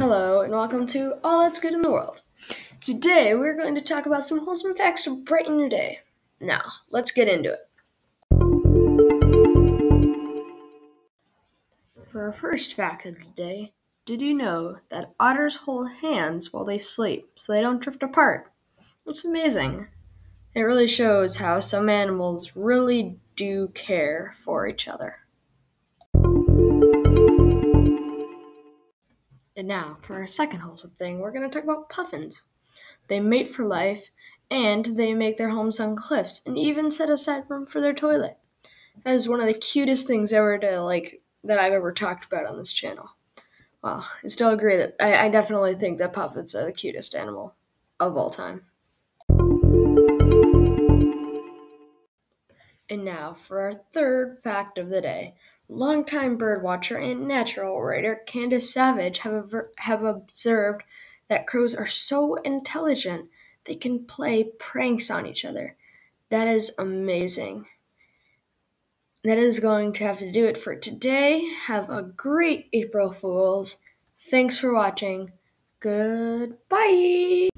welcome to All That's Good in the World. Today, we're going to talk about some wholesome facts to brighten your day. Now, let's get into it. For our first fact of the day, did you know that otters hold hands while they sleep so they don't drift apart? It's amazing. It really shows how some animals really do care for each other. And now, for our second wholesome thing, we're going to talk about puffins. They mate for life, and they make their homes on cliffs, and even set aside room for their toilet. That is one of the cutest things ever to like that I've ever talked about on this channel. Well, I still agree that I, I definitely think that puffins are the cutest animal of all time. And now for our third fact of the day. Longtime birdwatcher and natural writer Candace Savage have, have observed that crows are so intelligent they can play pranks on each other. That is amazing. That is going to have to do it for today. Have a great April Fools. Thanks for watching. Goodbye.